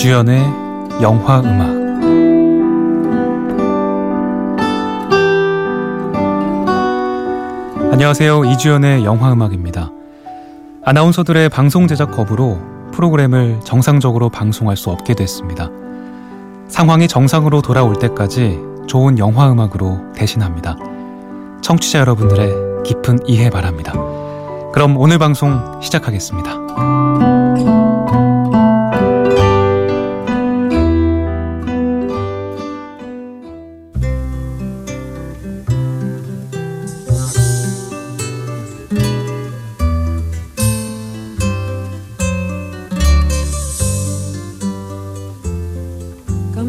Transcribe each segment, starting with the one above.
이주연의 영화 음악 안녕하세요. 이주연의 영화 음악입니다. 아나운서들의 방송 제작 거부로 프로그램을 정상적으로 방송할 수 없게 됐습니다. 상황이 정상으로 돌아올 때까지 좋은 영화 음악으로 대신합니다. 청취자 여러분들의 깊은 이해 바랍니다. 그럼 오늘 방송 시작하겠습니다.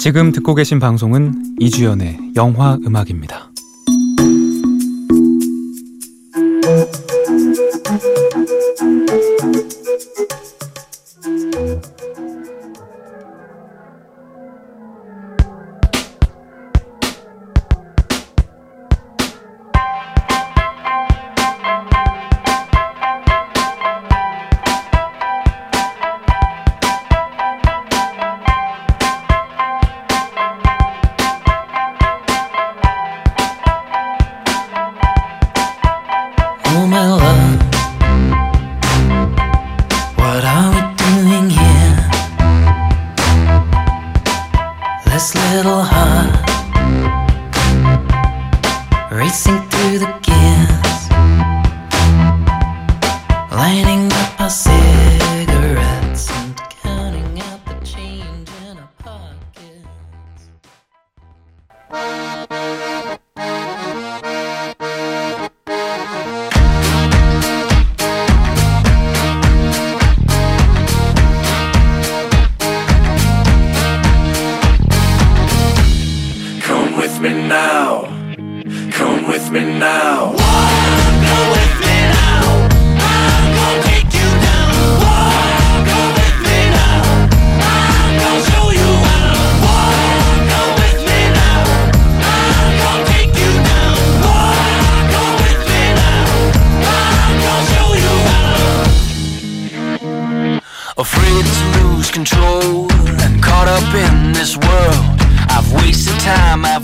지금 듣고 계신 방송은 이주연의 영화 음악입니다. this world. I've wasted time, I've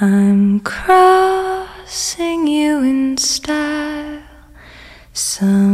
I'm crossing you in style. Some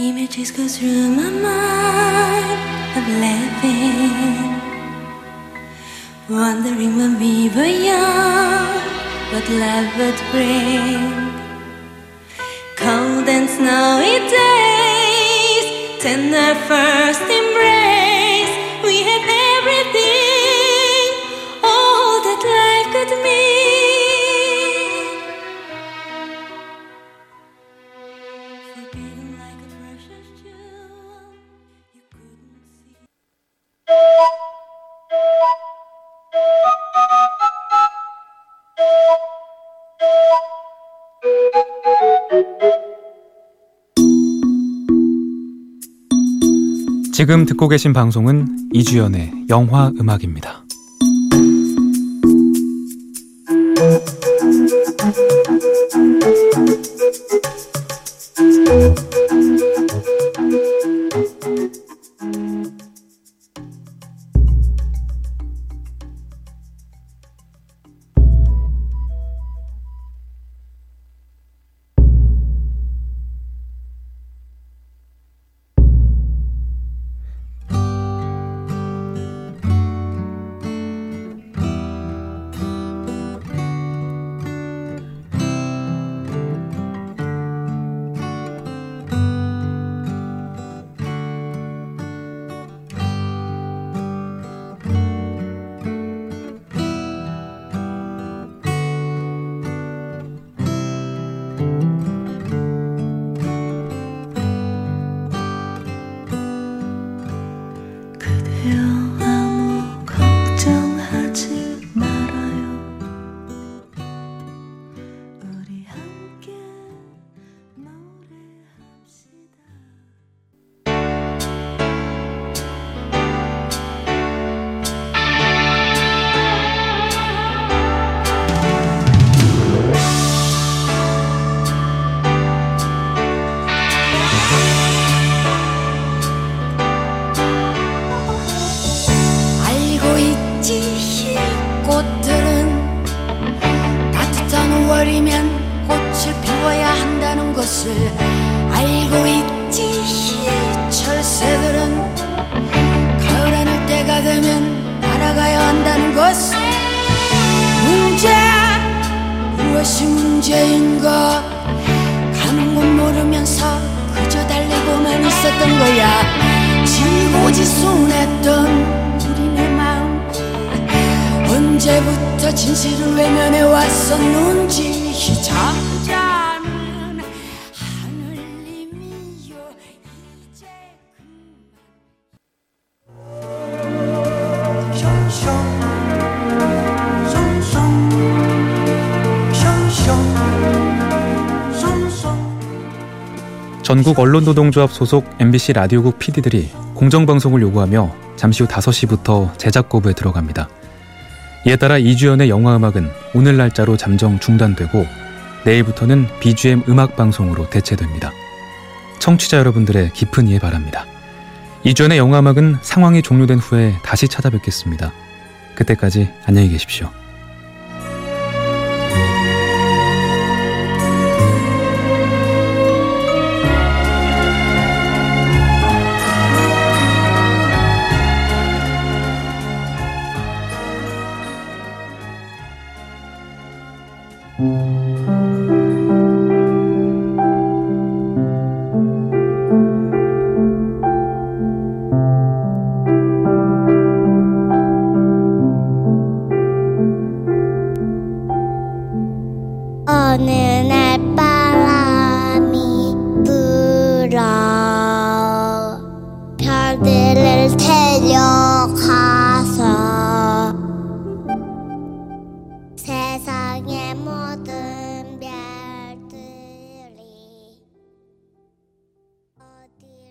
Images go through my mind of laughing, wondering when we were young, what love would bring. Cold and snowy days, tender first. 지금 듣고 계신 방송은 이주연의 영화 음악입니다. 문제인가 가는 건 모르면서 그저 달리고만 있었던 거야. 지고지순했던 우리네 마음. 언제부터 진실을 외면해 왔었는지 잠 전국 언론노동조합 소속 MBC 라디오국 PD들이 공정방송을 요구하며 잠시 후 5시부터 제작 거부에 들어갑니다. 이에 따라 이주연의 영화음악은 오늘 날짜로 잠정 중단되고 내일부터는 BGM 음악방송으로 대체됩니다. 청취자 여러분들의 깊은 이해 바랍니다. 이주연의 영화음악은 상황이 종료된 후에 다시 찾아뵙겠습니다. 그때까지 안녕히 계십시오.